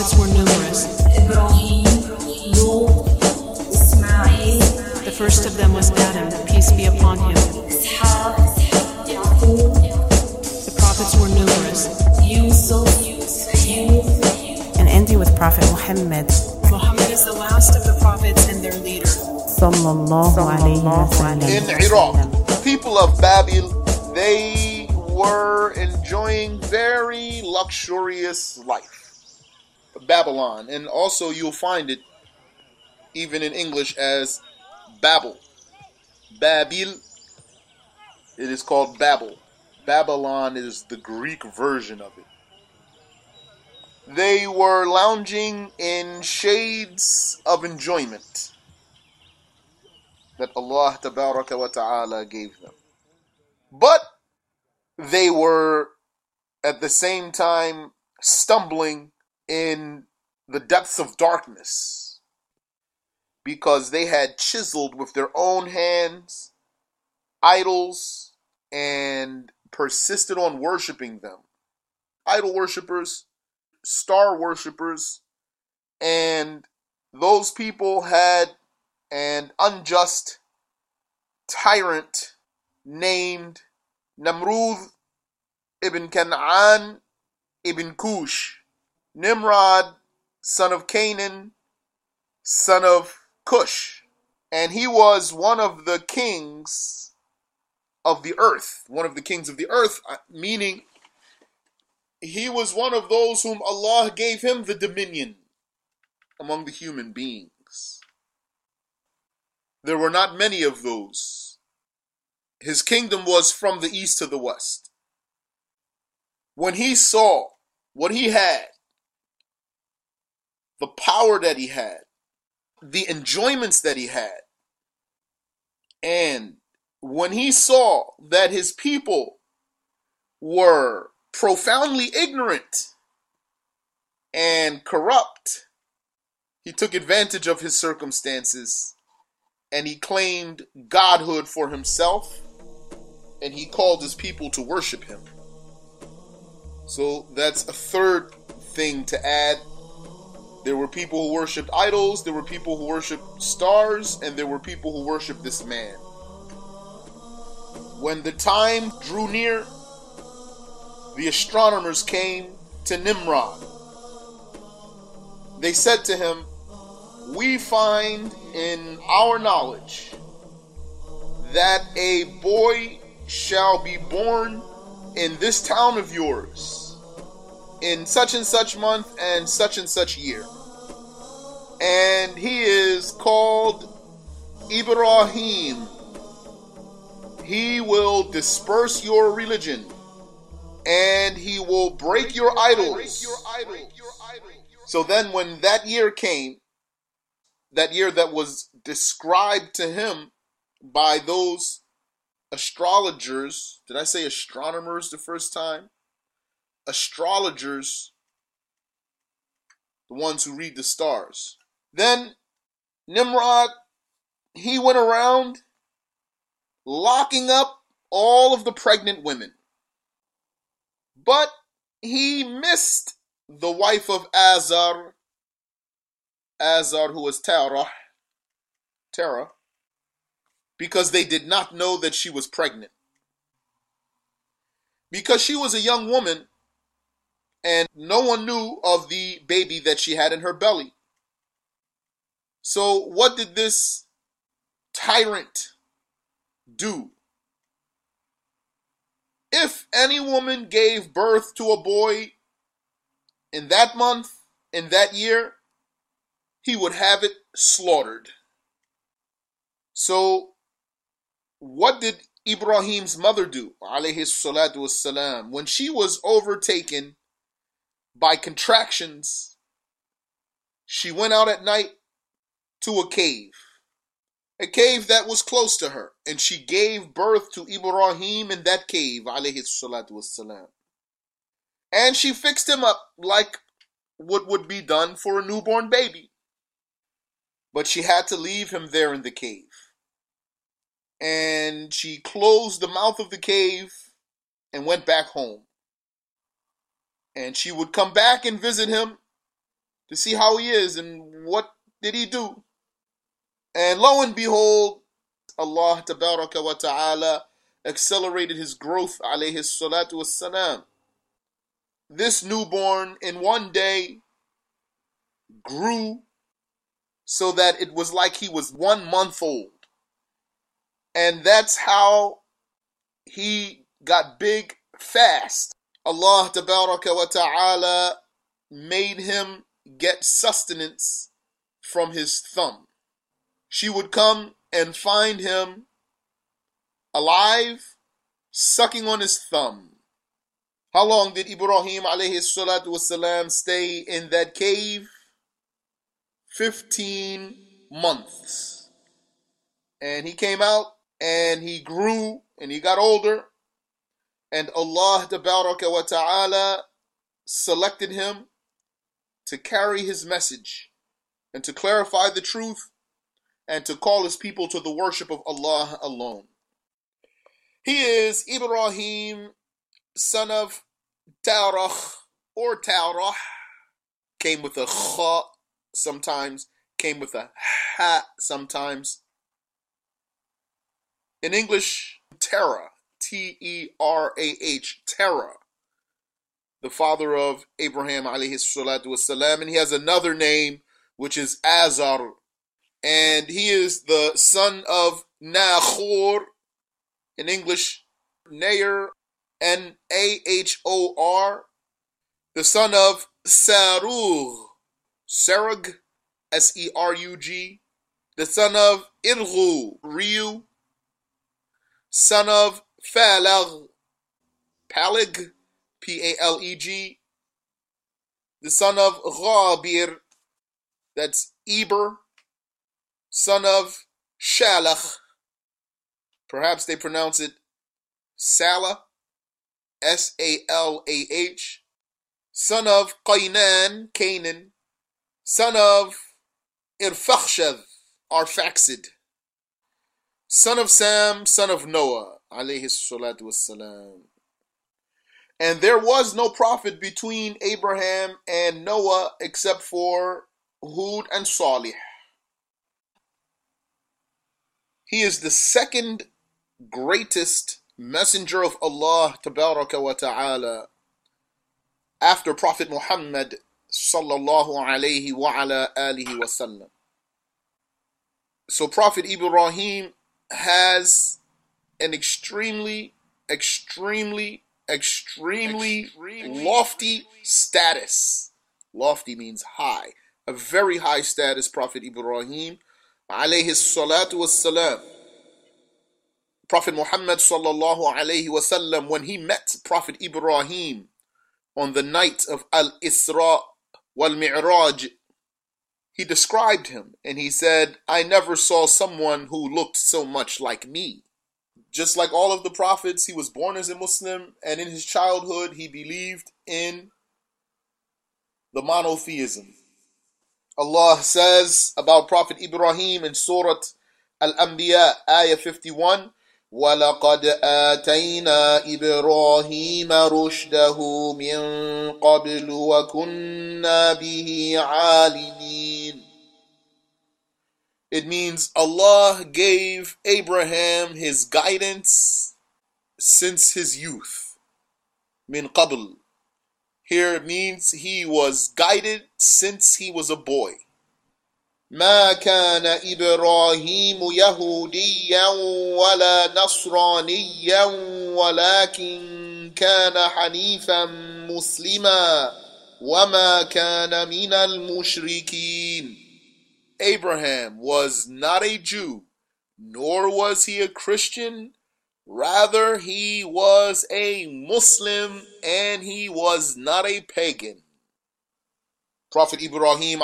prophets were numerous. The first of them was Adam, peace be upon him. The prophets were numerous. And ending with Prophet Muhammad. Muhammad is the last of the prophets and their leader. In Iraq, people of Babylon, they were enjoying very luxurious life Babylon, and also you'll find it even in English as Babel. Babil, it is called Babel. Babylon is the Greek version of it. They were lounging in shades of enjoyment that Allah wa ta'ala gave them. But they were at the same time stumbling in the depths of darkness because they had chiseled with their own hands idols and persisted on worshiping them. Idol worshippers, star worshippers, and those people had an unjust tyrant named Namrud ibn Canaan ibn Cush. Nimrod, son of Canaan, son of Cush. And he was one of the kings of the earth, one of the kings of the earth, uh, meaning he was one of those whom Allah gave him the dominion among the human beings. There were not many of those. His kingdom was from the east to the west. When he saw what he had, the power that he had, the enjoyments that he had, and when he saw that his people were profoundly ignorant and corrupt, he took advantage of his circumstances and he claimed godhood for himself and he called his people to worship him. So that's a third thing to add. There were people who worshipped idols, there were people who worshipped stars, and there were people who worshipped this man. When the time drew near, the astronomers came to Nimrod. They said to him, We find in our knowledge that a boy shall be born in this town of yours in such and such month and such and such year. And he is called Ibrahim. He will disperse your religion and he will break your idols. So then, when that year came, that year that was described to him by those astrologers, did I say astronomers the first time? Astrologers, the ones who read the stars. Then Nimrod, he went around locking up all of the pregnant women. But he missed the wife of Azar, Azar who was Terah, Terah, because they did not know that she was pregnant. Because she was a young woman and no one knew of the baby that she had in her belly. So, what did this tyrant do? If any woman gave birth to a boy in that month, in that year, he would have it slaughtered. So, what did Ibrahim's mother do? Alayhi salatu wassalam, when she was overtaken by contractions, she went out at night to a cave, a cave that was close to her, and she gave birth to Ibrahim in that cave, alayhi salatu. And she fixed him up like what would be done for a newborn baby. But she had to leave him there in the cave. And she closed the mouth of the cave and went back home. And she would come back and visit him to see how he is and what did he do. And lo and behold, Allah wa ta'ala accelerated his growth alayhi salatu wassalam. This newborn in one day grew so that it was like he was one month old. And that's how he got big fast. Allah tabaraka wa ta'ala made him get sustenance from his thumb. She would come and find him alive, sucking on his thumb. How long did Ibrahim alayhi salatu wasalam stay in that cave? 15 months. And he came out and he grew and he got older. And Allah wa ta'ala selected him to carry his message and to clarify the truth and to call his people to the worship of Allah alone. He is Ibrahim, son of Tarach or Tarah, came with a kha sometimes, came with a ha sometimes. In English, Terah, T E R A H, Terah, the father of Abraham alayhi salatu wasalam, and he has another name which is Azar, and he is the son of Nahor, in English, Nair, N A H O R, the son of Sarug, Serug, S E R U G, the son of Irgu, Reu, son of Falag, Paleg, P A L E G, the son of Ghabir, that's Eber, son of Shalach, perhaps they pronounce it Salah, S A L A H, son of Qainan, Canaan, son of Irfakhshad, Arphaxad, son of Sam, son of Noah, alayhi salatu wassalam. And there was no prophet between Abraham and Noah except for Hud and Salih. He is the second greatest messenger of Allah wa ta'ala after Prophet Muhammad sallallahu alayhi wa ala alihi wasallam. So Prophet Ibrahim has an extremely, extremely, extremely, extremely lofty status. Lofty means high. A very high status, Prophet Ibrahim alayhi salatu wassalam. Prophet Muhammad sallallahu alayhi wasallam, when he met Prophet Ibrahim on the night of Al Isra wal Mi'raj, he described him and he said, I never saw someone who looked so much like me. Just like all of the prophets, he was born as a Muslim and in his childhood he believed in the monotheism. Allah says about Prophet Ibrahim in Surah Al Anbiya, Ayah 51. ولقد آتينا إبراهيم رشده من قبل وكنا به عالمين It means Allah gave Abraham his guidance since his youth. Min qabl. Here it means he was guided since he was a boy. ما كان ابراهيم يهوديا ولا نصرانيا ولكن كان حنيفا مسلما وما كان من المشركين Abraham was not a Jew, nor was he a Christian. Rather, he was a Muslim and he was not a pagan. Prophet Ibrahim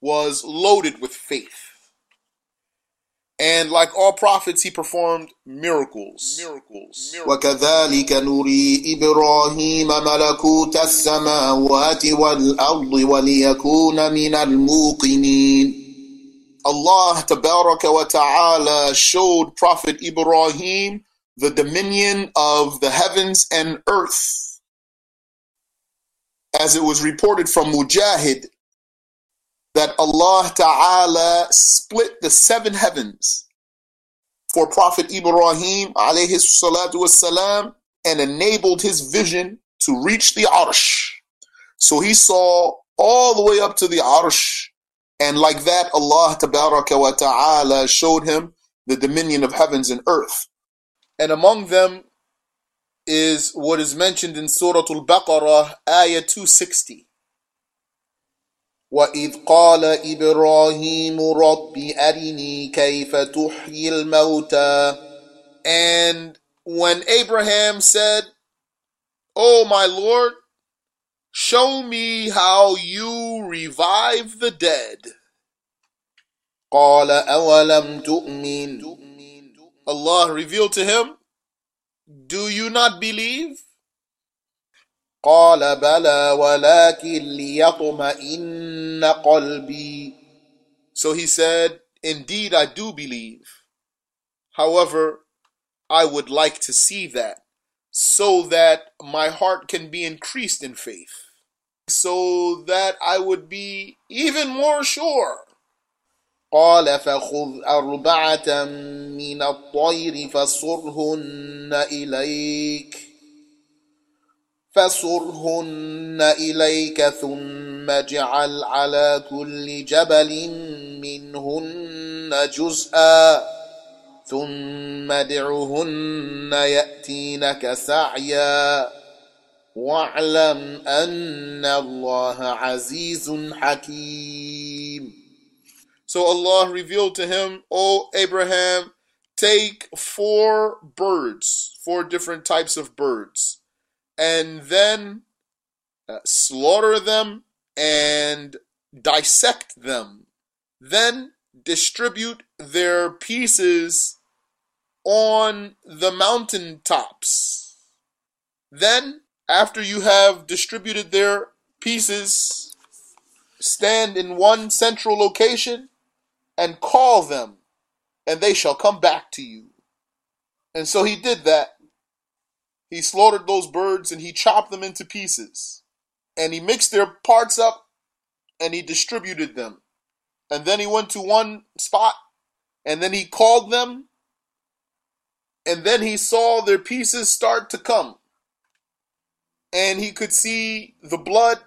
was loaded with faith. And like all prophets, he performed miracles. Miracles. وكذلك نري إبراهيم ملكوت السماوات والأرض وليكون من الموقنين Allah tabaraka wa ta'ala showed Prophet Ibrahim the dominion of the heavens and earth. as it was reported from Mujahid that Allah Ta'ala split the seven heavens for Prophet Ibrahim alayhi salatu wasalam and enabled his vision to reach the arsh. So he saw all the way up to the arsh and like that Allah wa Ta'ala showed him the dominion of heavens and earth. And among them is what is mentioned in Surah Al-Baqarah, ayah 260. وإذ قال إبراهيم رب أرني كيف تحيي الموتى And when Abraham said, O my Lord, show me how you revive the dead. قال أولم تؤمن Allah revealed to him, Do you not believe? قال بلى ولكن ليطمئن قلبي So he said, Indeed, I do believe. However, I would like to see that so that my heart can be increased in faith, so that I would be even more sure. قال فخذ أربعة من الطير فصرهن إليك فصرهن إليك ثم اجعل على كل جبل منهن جزءا ثم ادعهن يأتينك سعيا واعلم أن الله عزيز حكيم. So Allah revealed to him, O Abraham, take four birds, four different types of birds, and then uh, slaughter them and dissect them. Then distribute their pieces on the mountain tops. Then, after you have distributed their pieces, stand in one central location and call them, and they shall come back to you. And so he did that. He slaughtered those birds and he chopped them into pieces. And he mixed their parts up and he distributed them. And then he went to one spot and then he called them. And then he saw their pieces start to come. And he could see the blood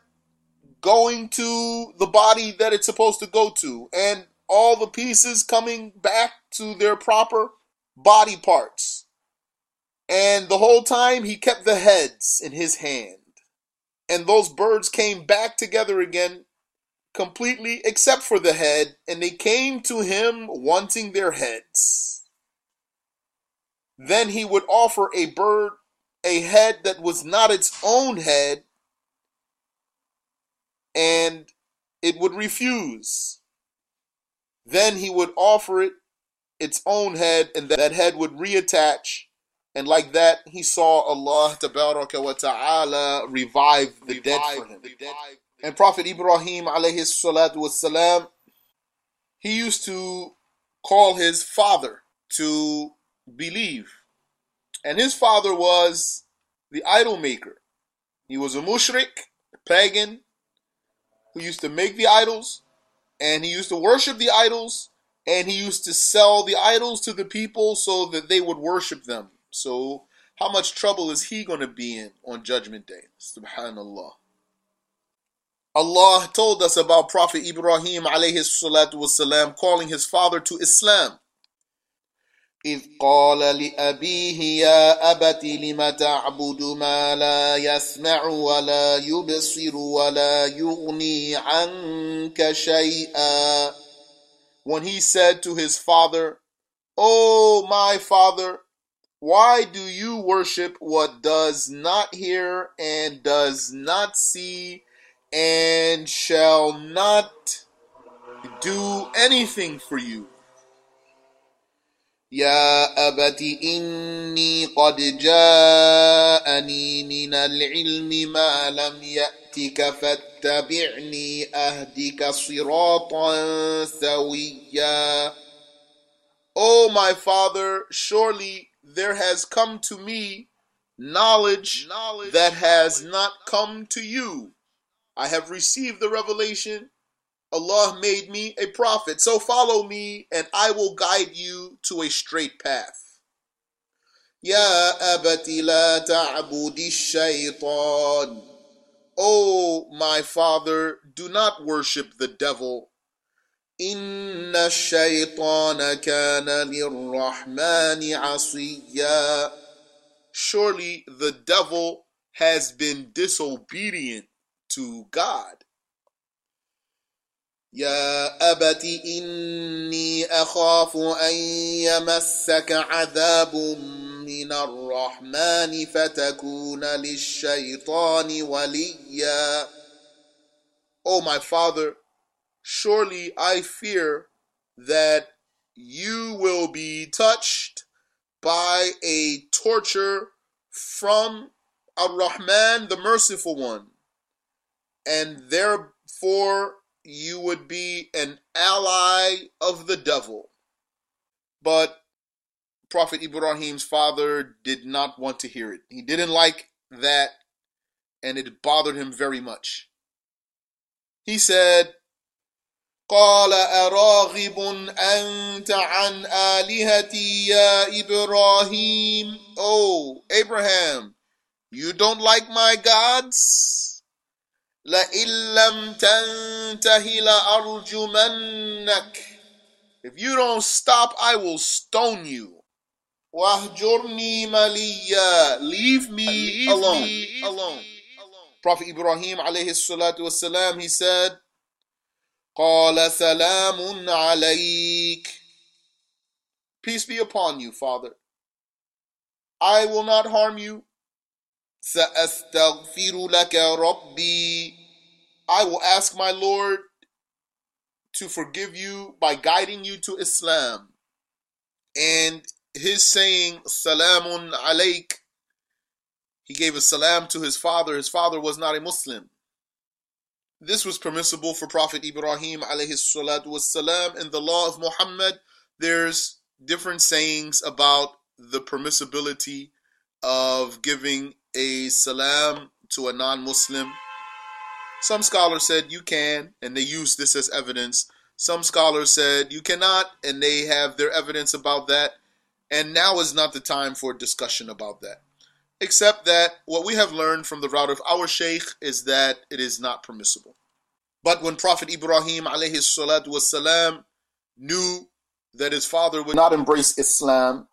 going to the body that it's supposed to go to. And all the pieces coming back to their proper body parts. And the whole time he kept the heads in his hand. And those birds came back together again completely except for the head, and they came to him wanting their heads. Then he would offer a bird a head that was not its own head, and it would refuse. Then he would offer it its own head, and that head would reattach. And like that, he saw Allah wa ta'ala revive the dead for him. And Prophet Ibrahim alayhi salatu wasalam, he used to call his father to believe. And his father was the idol maker. He was a mushrik, a pagan, who used to make the idols and he used to worship the idols and he used to sell the idols to the people so that they would worship them. So, how much trouble is he going to be in on Judgment Day? Subhanallah. Allah told us about Prophet Ibrahim alayhi salatu wasalam calling his father to Islam. إذ قال لأبيه يا أبت لم تعبد ما لا يسمع ولا يبصر ولا يغني عنك شيئا When he said to his father, Oh my father, why do you worship what does not hear and does not see and shall not do anything for you? يا أبت إني قد جاءني من العلم ما لم يأتك فاتبعني أهدك صراطا سويا O my father, surely there has come to me knowledge, knowledge that has not come to you. I have received the revelation. Allah made me a prophet. So follow me, and I will guide you to a straight path. Ya abati la ta'budi shaytan. Oh, my father, do not worship the devil. إن الشيطان كان للرحمن عصيا Surely the devil has been disobedient to God. يا أبت إني أخاف أن يمسك عذاب من الرحمن فتكون للشيطان وليا O my father, surely I fear that you will be touched by a torture from Ar-Rahman, the merciful one, and therefore you would be an ally of the devil. But Prophet Ibrahim's father did not want to hear it. He didn't like that, and it bothered him very much. He said, قال أراغب أنت عن آلهتي يا إبراهيم Oh, Abraham, you don't like my gods? لئن لم تنته لأرجمنك If you don't stop, I will stone you. واهجرني مليا Leave me alone. Prophet Ibrahim alayhi salatu wasalam, he said, قال سلام عليك Peace be upon you, Father. I will not harm you. سأستغفر لك ربي I will ask my Lord to forgive you by guiding you to Islam. And his saying, Salamun alaik, he gave a salam to his father. His father was not a Muslim. This was permissible for Prophet Ibrahim alayhi salatu. In the law of Muhammad, there's different sayings about the permissibility of giving a salam to a non-Muslim. Some scholars said you can, and they use this as evidence. Some scholars said you cannot, and they have their evidence about that. And now is not the time for discussion about that. Except that what we have learned from the route of our Shaykh is that it is not permissible. But when Prophet Ibrahim alayhi knew that his father would not embrace Islam,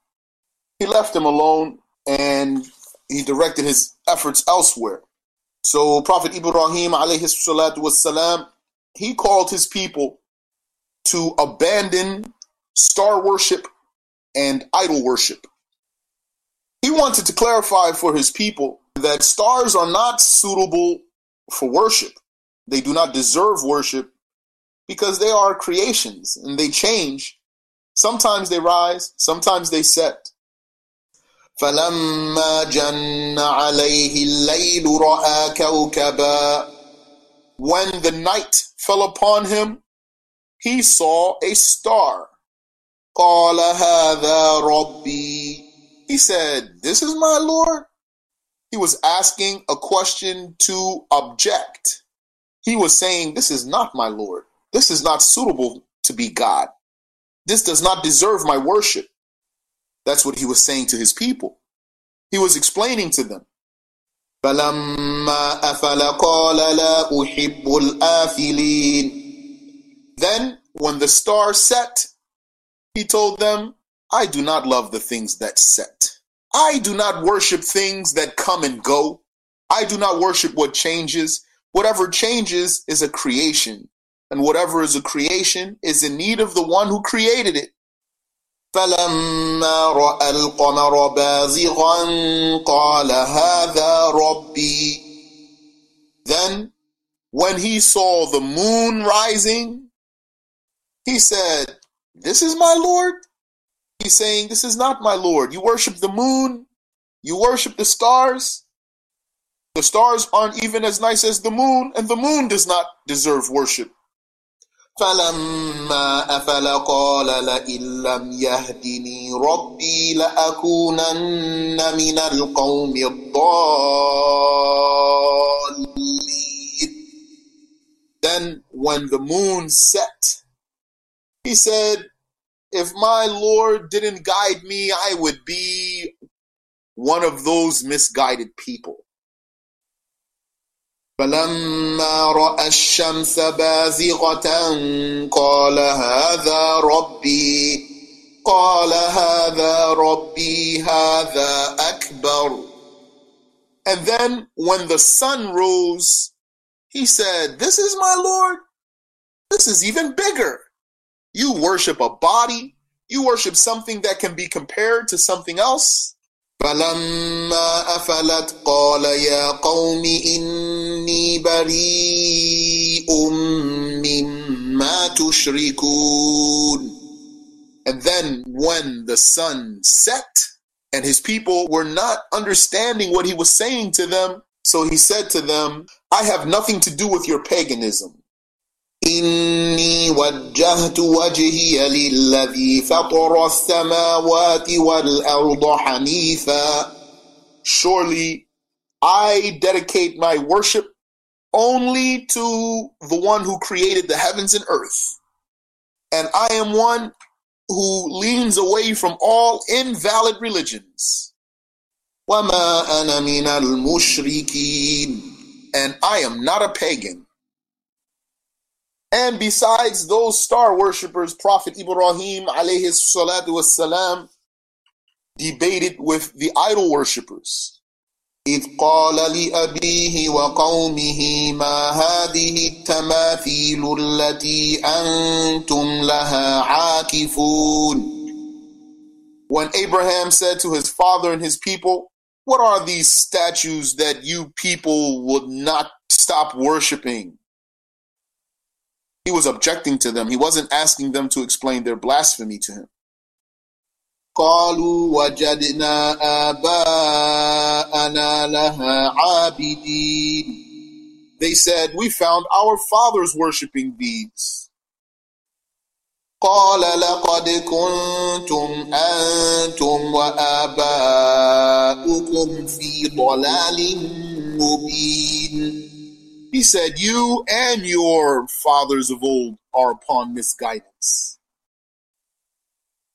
he left him alone and he directed his efforts elsewhere. So Prophet Ibrahim alayhi he called his people to abandon star worship and idol worship. He wanted to clarify for his people that stars are not suitable for worship. They do not deserve worship because they are creations and they change. Sometimes they rise, sometimes they set. فلما جن عليه الليل رأى كوكبا When the night fell upon him, he saw a star. قال هذا ربي he said, This is my Lord. He was asking a question to object. He was saying, This is not my Lord. This is not suitable to be God. This does not deserve my worship. That's what he was saying to his people. He was explaining to them. Then, when the star set, he told them, I do not love the things that set. I do not worship things that come and go. I do not worship what changes. Whatever changes is a creation, and whatever is a creation is in need of the one who created it. فلما رأى القمر بازغا قال هذا ربي Then, when he saw the moon rising, he said, This is my Lord. He's saying, This is not my Lord. You worship the moon, you worship the stars. The stars aren't even as nice as the moon, and the moon does not deserve worship. فلما أفل قال لئن لم يهدني ربي لأكونن من القوم الضالين Then, when the moon set, he said, If my Lord didn't guide me, I would be one of those misguided people. فلما رأى الشمس بازغة قال هذا ربي قال هذا ربي هذا أكبر And then when the sun rose, he said, This is my Lord. This is even bigger. You worship a body, you worship something that can be compared to something else. فلما أفلت قال يا قوم إني بريء مما تشركون And then when the sun set and his people were not understanding what he was saying to them, so he said to them, I have nothing to do with your paganism. إني وجهت وجهي للذي فطر السماوات والأرض حنيفا Surely I dedicate my worship only to the one who created the heavens and earth. And I am one who leans away from all invalid religions. وَمَا أَنَا مِنَ الْمُشْرِكِينَ And I am not a pagan. And besides those star worshippers, Prophet Ibrahim alayhi salatu wassalam debated with the idol worshippers. إذ قال لأبيه وقومه ما هذه التماثيل التي أنتم لها عاكفون When Abraham said to his father and his people, What are these statues that you people would not stop worshiping? He was objecting to them. He wasn't asking them to explain their blasphemy to him. قالوا وجدنا آباءنا لها عابدين They said, we found our fathers worshipping these. قال لقد كنتم أنتم وآباؤكم في ضلال مبين He said, you and your fathers of old are upon misguidance.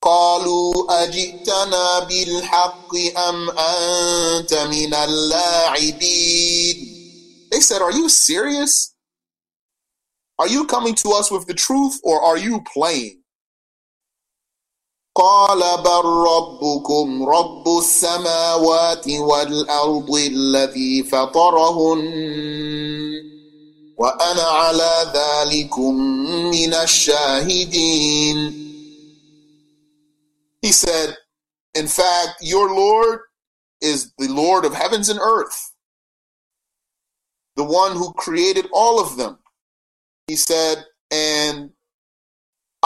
قالوا أجئتنا بالحق أم أنت من اللاعبين They said, Are you serious? Are you coming to us with the truth or are you playing? قال بل ربكم رب السماوات والأرض الذي فطرهن وأنا على ذلكم من الشاهدين He said, In fact, your Lord is the Lord of heavens and earth, the one who created all of them. He said, and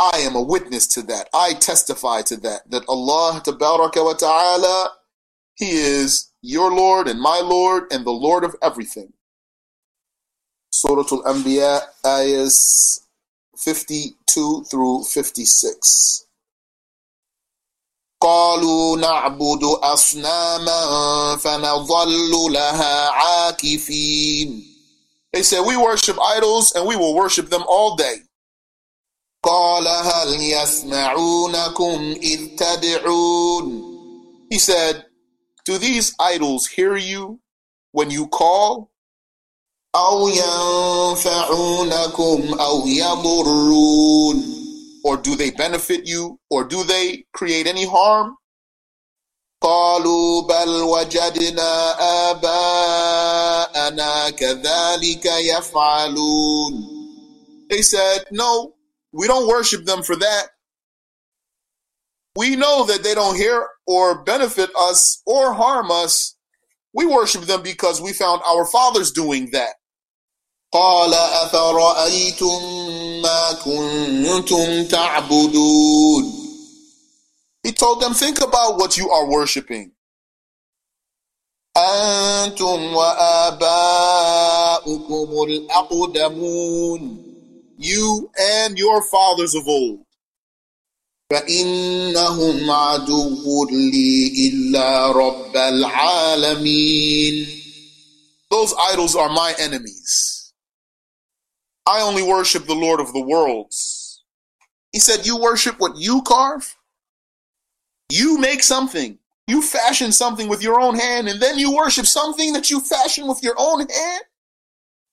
I am a witness to that. I testify to that, that Allah tabaraka wa ta'ala, He is your Lord and my Lord and the Lord of everything. Surah Al-Anbiya, ayahs 52 through 56. قالوا نعبد أصناما فنظل لها عاكفين They said, we worship idols and we will worship them all day. قال هل يسمعونكم إذ تدعون He said, do these idols hear you when you call? أو ينفعونكم أو يضرون or do they benefit you or do they create any harm قالوا بل وجدنا آباءنا كذلك يفعلون They said, no, we don't worship them for that. We know that they don't hear or benefit us or harm us. We worship them because we found our fathers doing that. قال أفرأيتم ما كنتم تعبدون He told them, think about what you are worshiping. أنتم وآباؤكم الأقدمون You and your fathers of old. فإنهم عدو لي إلا رب العالمين Those idols are my enemies. I only worship the Lord of the worlds. He said, You worship what you carve? You make something. You fashion something with your own hand, and then you worship something that you fashion with your own hand?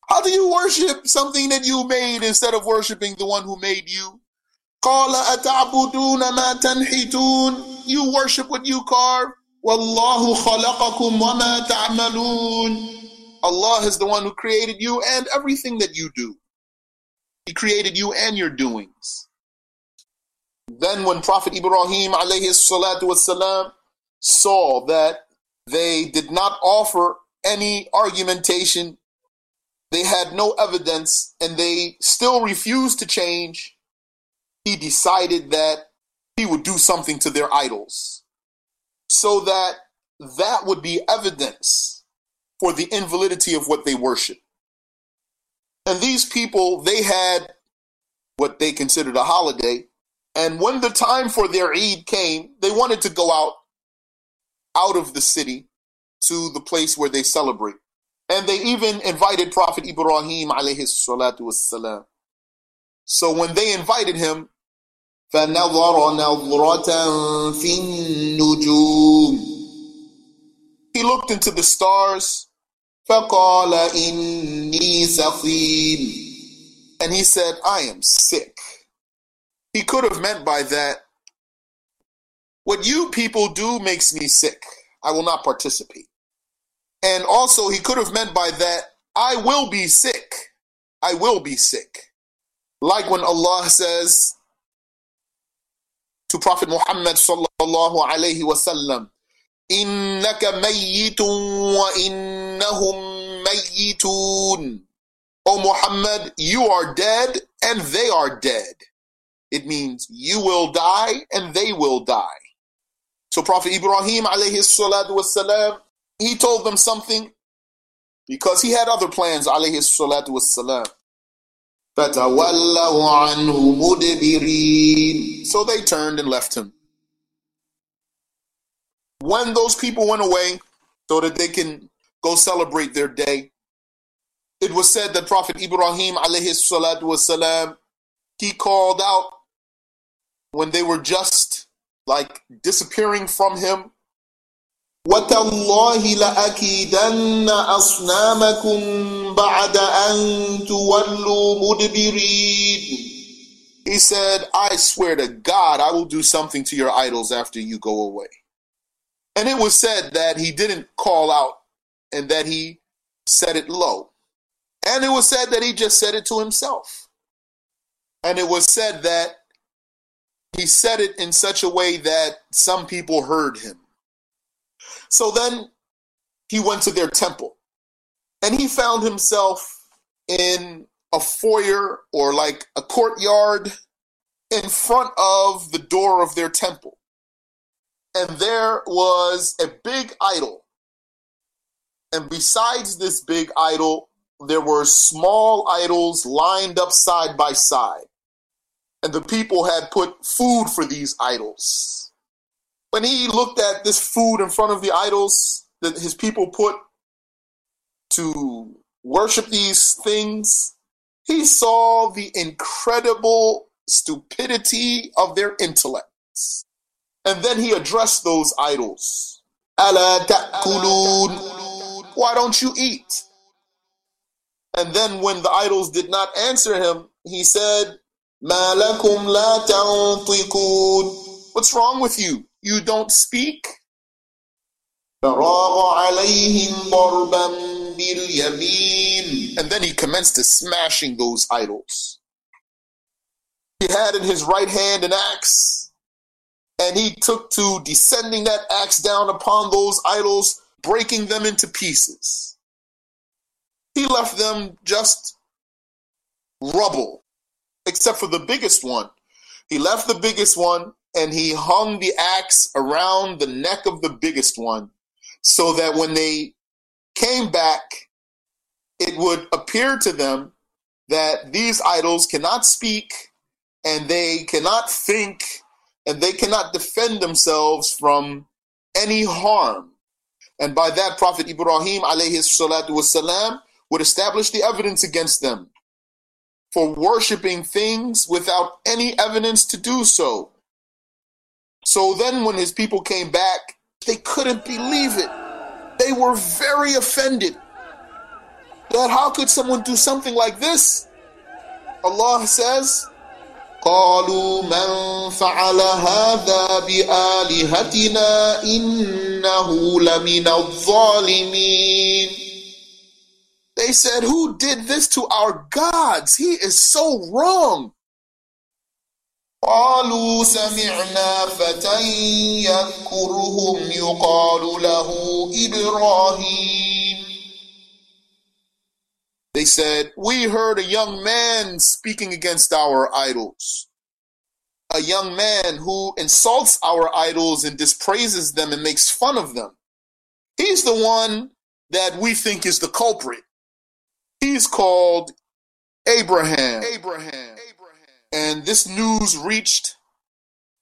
How do you worship something that you made instead of worshiping the one who made you? You worship what you carve. Wallahu khalaqakum wa ma ta'malun. Allah is the one who created you and everything that you do. He created you and your doings. Then when Prophet Ibrahim alayhi salatu wasalam saw that they did not offer any argumentation they had no evidence, and they still refused to change, he decided that he would do something to their idols so that that would be evidence for the invalidity of what they worship. And these people, they had what they considered a holiday. And when the time for their Eid came, they wanted to go out, out of the city to the place where they celebrate. And they even invited Prophet Ibrahim alayhi salatu wassalam. So when they invited him, فَنَظَرَ نَظْرَةً فِي النُّجُومِ He looked into the stars, فَقَالَ إِنِّي سَقِيمٌ And he said, I am sick. He could have meant by that, what you people do makes me sick. I will not participate. And also, he could have meant by that, I will be sick. I will be sick. Like when Allah says to Prophet Muhammad sallallahu alayhi wasallam, إِنَّكَ مَيِّتٌ وَإِنَّهُمْ مَيِّتُونَ O Muhammad, you are dead and they are dead. It means you will die and they will die. So Prophet Ibrahim alayhi salatu wasalam, he told them something because he had other plans, alayhi salatu wassalam. So they turned and left him. When those people went away so that they can go celebrate their day, it was said that Prophet Ibrahim alayhi salatu wassalam, he called out when they were just like disappearing from him وَتَاللَّهِ لَأَكِيدَنَّ أَصْنَامَكُمْ بَعْدَ أَن تُوَلُّوا مُدْبِرِينَ He said, I swear to God, I will do something to your idols after you go away. And it was said that he didn't call out and that he said it low. And it was said that he just said it to himself. And it was said that he said it in such a way that some people heard him. So then he went to their temple and he found himself in a foyer or like a courtyard in front of the door of their temple. And there was a big idol. And besides this big idol, there were small idols lined up side by side. And the people had put food for these idols. When he looked at this food in front of the idols that his people put to worship these things, he saw the incredible stupidity of their intellects. And then he addressed those idols. Why don't you eat? And then when the idols did not answer him, he said. What's wrong with you? You don't speak? And then he commenced to smashing those idols. He had in his right hand an axe, and he took to descending that axe down upon those idols, breaking them into pieces. He left them just rubble, except for the biggest one. He left the biggest one and he hung the axe around the neck of the biggest one so that when they came back, it would appear to them that these idols cannot speak and they cannot think and they cannot defend themselves from any harm. And by that, Prophet Ibrahim alayhi would establish the evidence against them. for worshiping things without any evidence to do so. So then, when his people came back, they couldn't believe it. They were very offended. That how could someone do something like this? Allah says, قالوا من فعل هذا بآلهتنا إنه لمن الظالمين They said, Who did this to our gods? He is so wrong. قالوا سمعنا فتى يذكرهم يقال له إبراهيم They said, We heard a young man speaking against our idols. A young man who insults our idols and dispraises them and makes fun of them. He's the one that we think is the culprit. He's called Abraham. Abraham. And this news reached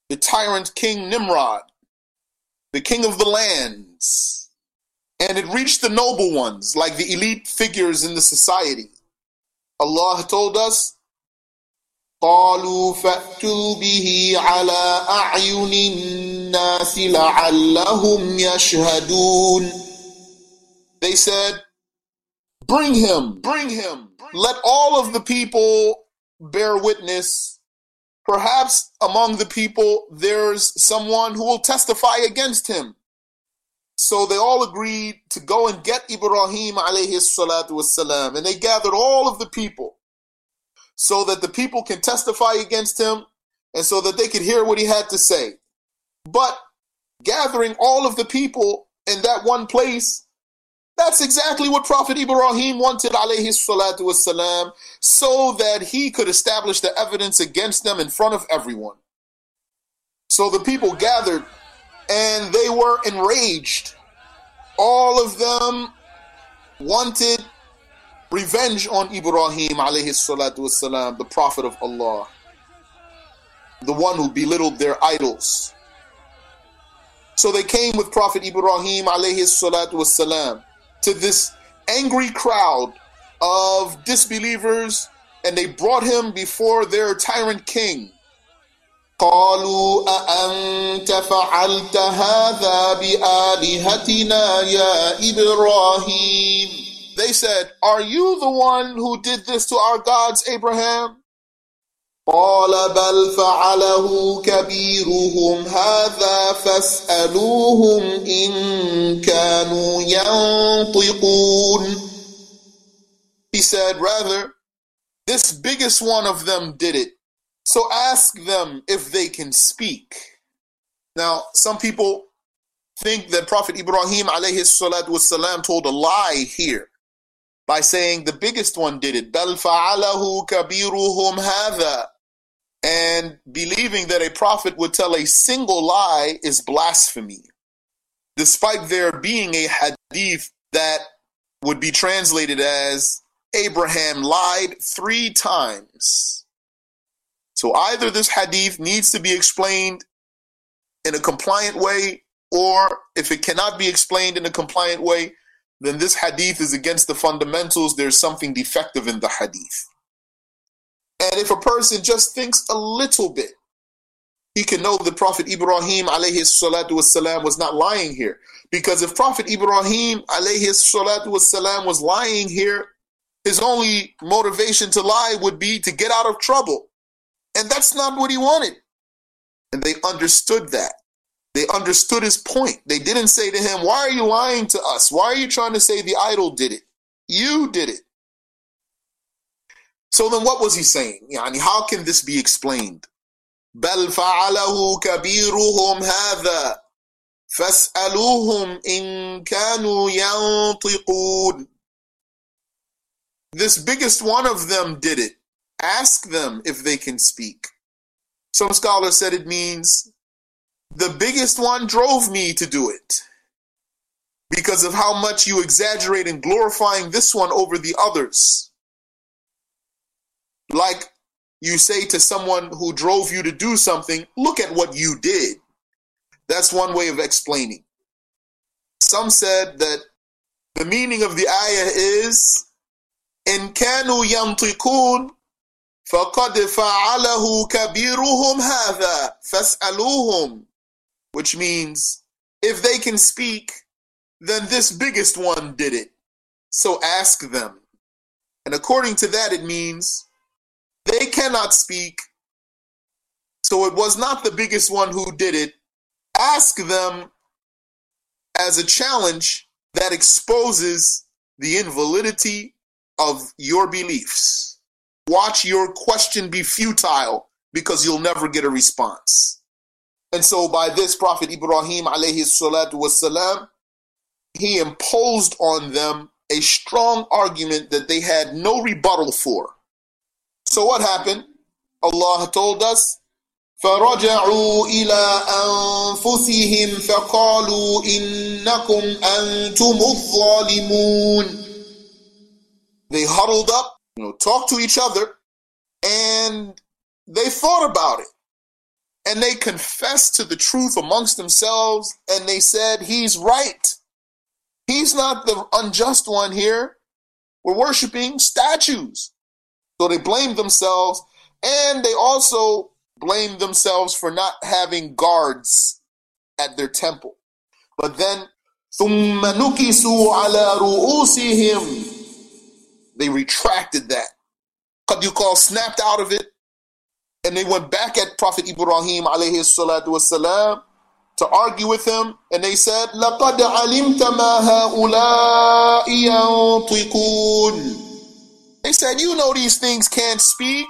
the tyrant King Nimrod, the king of the lands. And it reached the noble ones, like the elite figures in the society. Allah told us, قالوا فأتوا به على أعين الناس لعلهم يشهدون They said, Bring him, bring him. Let all of the people bear witness. Perhaps among the people there's someone who will testify against him. So they all agreed to go and get Ibrahim alayhi salatu wasalam. And they gathered all of the people so that the people can testify against him and so that they could hear what he had to say. But gathering all of the people in that one place, that's exactly what Prophet Ibrahim wanted alayhi salatu wasalam, so that he could establish the evidence against them in front of everyone. So the people gathered and they were enraged. All of them wanted revenge on Ibrahim alayhi salatu wasalam, the Prophet of Allah, the one who belittled their idols. So they came with Prophet Ibrahim alayhi salatu wasalam to this angry crowd of disbelievers and they brought him before their tyrant king. قالوا أأنت فعلت هذا بآلهتنا يا إبراهيم They said, Are you the one who did this to our gods, Abraham? قال بل فعله كبيرهم هذا فاسألوهم إن كانوا ينطقون He said, Rather, this biggest one of them did it. So ask them if they can speak. Now, some people think that Prophet Ibrahim alayhi salatu wasalam told a lie here by saying the biggest one did it. بَلْ فَعَلَهُ كَبِيرُهُمْ هَذَا and believing that a prophet would tell a single lie is blasphemy. Despite there being a hadith that would be translated as Abraham lied three times. So either this hadith needs to be explained in a compliant way, or if it cannot be explained in a compliant way, then this hadith is against the fundamentals. There's something defective in the hadith. And if a person just thinks a little bit, he can know that Prophet Ibrahim alayhi salatu wasalam was not lying here. Because if Prophet Ibrahim alayhi salatu wasalam was lying here, his only motivation to lie would be to get out of trouble. And that's not what he wanted. And they understood that. They understood his point. They didn't say to him, Why are you lying to us? Why are you trying to say the idol did it? You did it. So then what was he saying? Yani, how can this be explained? بل فعله كبيرهم هذا فاسألوهم إن كانوا ينطقون This biggest one of them did it. Ask them if they can speak. Some scholars said it means the biggest one drove me to do it because of how much you exaggerate in glorifying this one over the others. Like you say to someone who drove you to do something, look at what you did. That's one way of explaining. Some said that the meaning of the ayah is in kanu yantikun faqad fa'alahu kabiruhum hadha fas'aluhum which means if they can speak then this biggest one did it so ask them and according to that it means they cannot speak. So it was not the biggest one who did it. Ask them as a challenge that exposes the invalidity of your beliefs. Watch your question be futile because you'll never get a response. And so by this Prophet Ibrahim alayhi salatu wasalam, he imposed on them a strong argument that they had no rebuttal for. So what happened? Allah told us, فرجعوا إلى أنفسهم فقالوا إنكم أنتم الظالمون They huddled up, you know, talked to each other, and they thought about it. And they confessed to the truth amongst themselves, and they said, He's right. He's not the unjust one here. We're worshiping statues. So they blamed themselves, and they also blamed themselves for not having guards at their temple. But then, ثُمَّ نُكِسُوا عَلَى رُؤُوسِهِمْ They retracted that. Qad you call snapped out of it, and they went back at Prophet Ibrahim alayhi salatu wasalam to argue with him, and they said, لَقَدْ عَلِمْتَ مَا هَؤُلَاءِ يَنطِقُونَ they said, you know these things can't speak.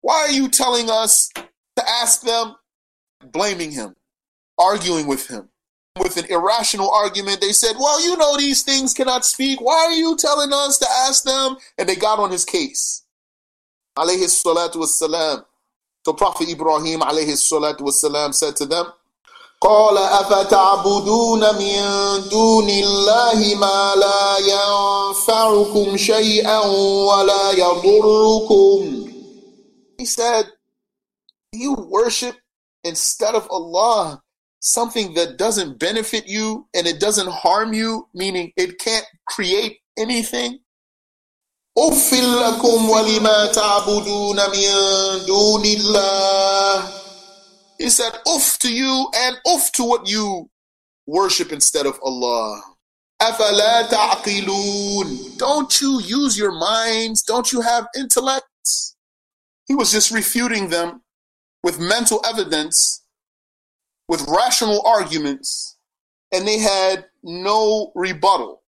Why are you telling us to ask them? Blaming him, arguing with him. With an irrational argument, they said, Well, you know these things cannot speak. Why are you telling us to ask them? And they got on his case. Alayhi. So Prophet Ibrahim alayhi said to them, قال أفتعبدون من دون الله ما لا ينفعكم شيئا ولا يضركم He said, You worship instead of Allah something that doesn't benefit you and it doesn't harm you, meaning it can't create anything. أُفٍّ لَكُمْ وَلِمَا تَعْبُدُونَ مِن دُونِ اللَّهِ He said, Oof to you and oof to what you worship instead of Allah. Don't you use your minds? Don't you have intellect? He was just refuting them with mental evidence, with rational arguments, and they had no rebuttal.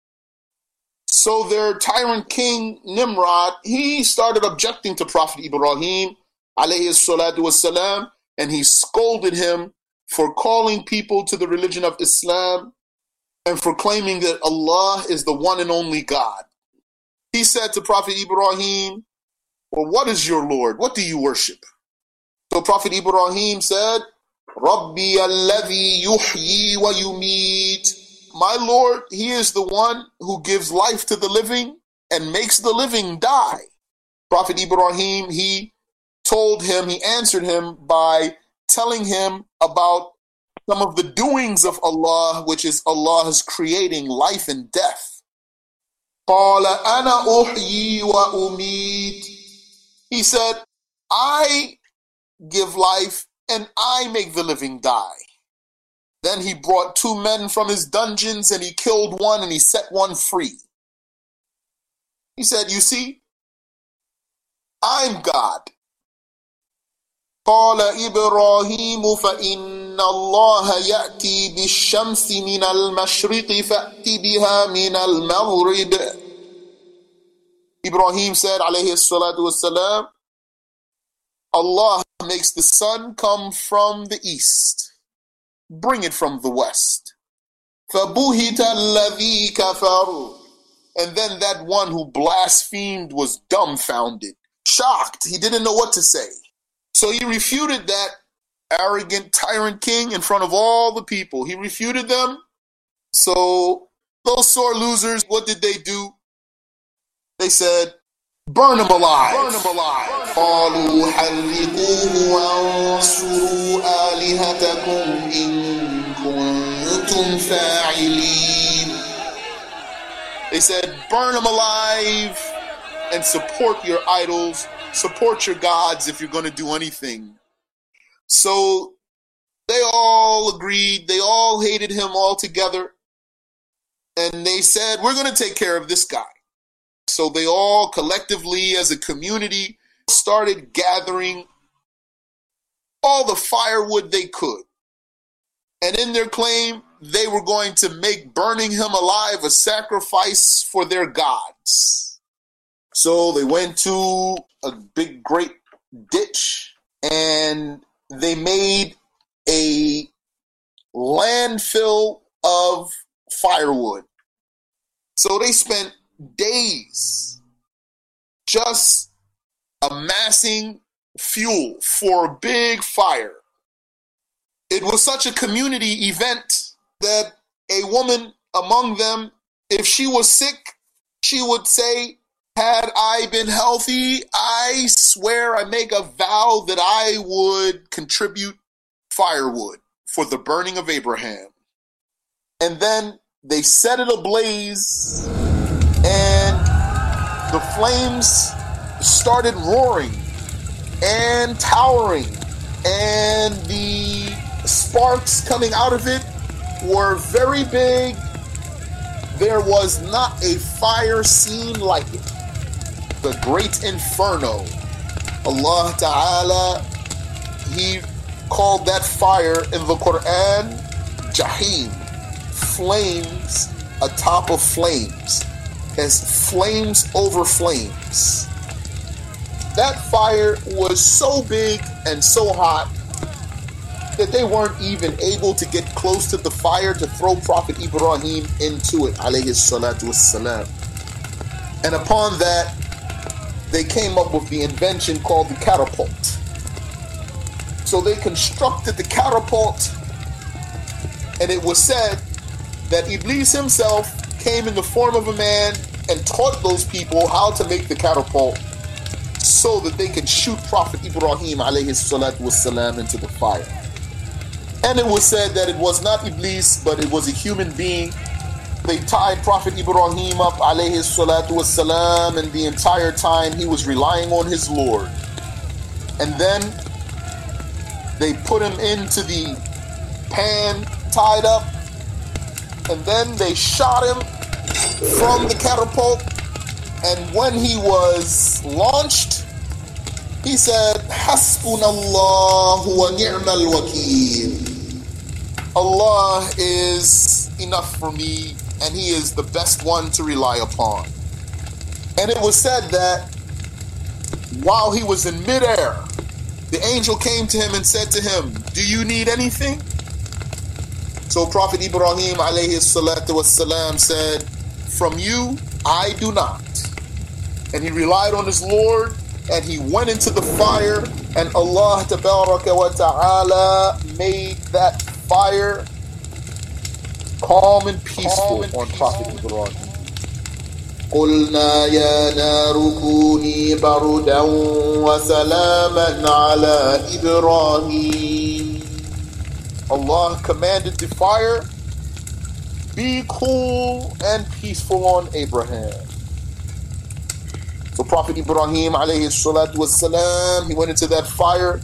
So their tyrant king Nimrod, he started objecting to Prophet Ibrahim alayhi salatu wasalam, and he scolded him for calling people to the religion of Islam and for claiming that Allah is the one and only God. He said to Prophet Ibrahim, Well, what is your Lord? What do you worship? So Prophet Ibrahim said, Rabbi alladhi yuhyi wa yumit. My Lord, He is the one who gives life to the living and makes the living die. Prophet Ibrahim, he told him, he answered him by telling him about some of the doings of Allah, which is Allah is creating life and death. He said, I give life and I make the living die. Then he brought two men from his dungeons and he killed one and he set one free. He said, You see, I'm God قال إبراهيم فإن الله يأتي بالشمس من المشرق فأت بها من المغرب Ibrahim said عليه الصلاة والسلام Allah makes the sun come from the east. Bring it from the west. فَبُهِتَ الَّذِي كَفَرُ And then that one who blasphemed was dumbfounded, shocked. He didn't know what to say. So he refuted that arrogant tyrant king in front of all the people. He refuted them. So those sore losers, what did they do? They said, burn him alive. Burn him alive. قالوا حرقوه وانصروا آلهتكم إن كنتم فاعلين They said, burn him alive and support your idols support your gods if you're going to do anything. So they all agreed. They all hated him all together. And they said, We're going to take care of this guy. So they all collectively, as a community, started gathering all the firewood they could. And in their claim, they were going to make burning him alive a sacrifice for their gods. So they went to a big, great ditch and they made a landfill of firewood. So they spent days just amassing fuel for a big fire. It was such a community event that a woman among them, if she was sick, she would say, Had I been healthy, I swear I make a vow that I would contribute firewood for the burning of Abraham. And then they set it ablaze, and the flames started roaring and towering, and the sparks coming out of it were very big. There was not a fire scene like it. The great inferno. Allah Ta'ala, He called that fire in the Quran Jahim, flames atop of flames, as flames over flames. That fire was so big and so hot that they weren't even able to get close to the fire to throw Prophet Ibrahim into it. And upon that, they came up with the invention called the catapult. So they constructed the catapult, and it was said that Iblis himself came in the form of a man and taught those people how to make the catapult so that they could shoot Prophet Ibrahim wassalam into the fire. And it was said that it was not Iblis, but it was a human being. They tied Prophet Ibrahim up alayhi salatu wassalam, and the entire time he was relying on his Lord. And then they put him into the pan, tied up, and then they shot him from the catapult. And when he was launched, he said, Hasbunallah wa ni'mal wakeel. Allah is enough for me, and He is the best one to rely upon. And it was said that while he was in midair, the angel came to him and said to him, Do you need anything? So Prophet Ibrahim alayhi salatu said, From you, I do not. And he relied on his Lord and he went into the fire and Allah wa ta'ala made that fire calm and peaceful on Prophet Ibrahim. قلنا يا نار كوني بردا وسلاما على إبراهيم Allah commanded the fire be cool and peaceful on Abraham. So Prophet Ibrahim alayhi salatu wasalam, he went into that fire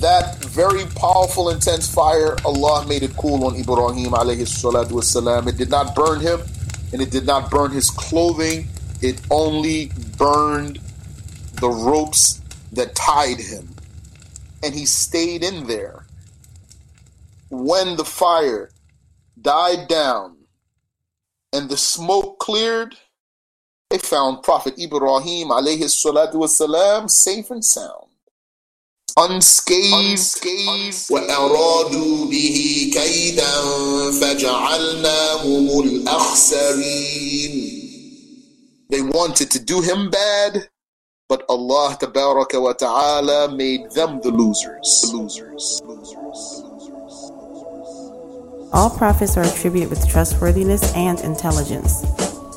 that very powerful, intense fire, Allah made it cool on Ibrahim alayhi salatu wasalam. It did not burn him and it did not burn his clothing. It only burned the ropes that tied him. And he stayed in there. When the fire died down and the smoke cleared, they found Prophet Ibrahim alayhi salatu wasalam safe and sound unscathed, وأرادوا به كيدا فجعلناهم الأخسرين They wanted to do him bad, but Allah tabaraka wa ta'ala made them the losers. The losers. All prophets are attributed with trustworthiness and intelligence.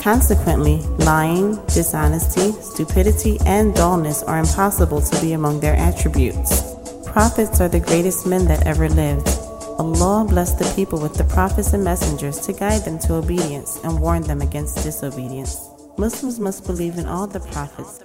Consequently, lying, dishonesty, stupidity, and dullness are impossible to be among their attributes. Prophets are the greatest men that ever lived. Allah blessed the people with the prophets and messengers to guide them to obedience and warn them against disobedience. Muslims must believe in all the prophets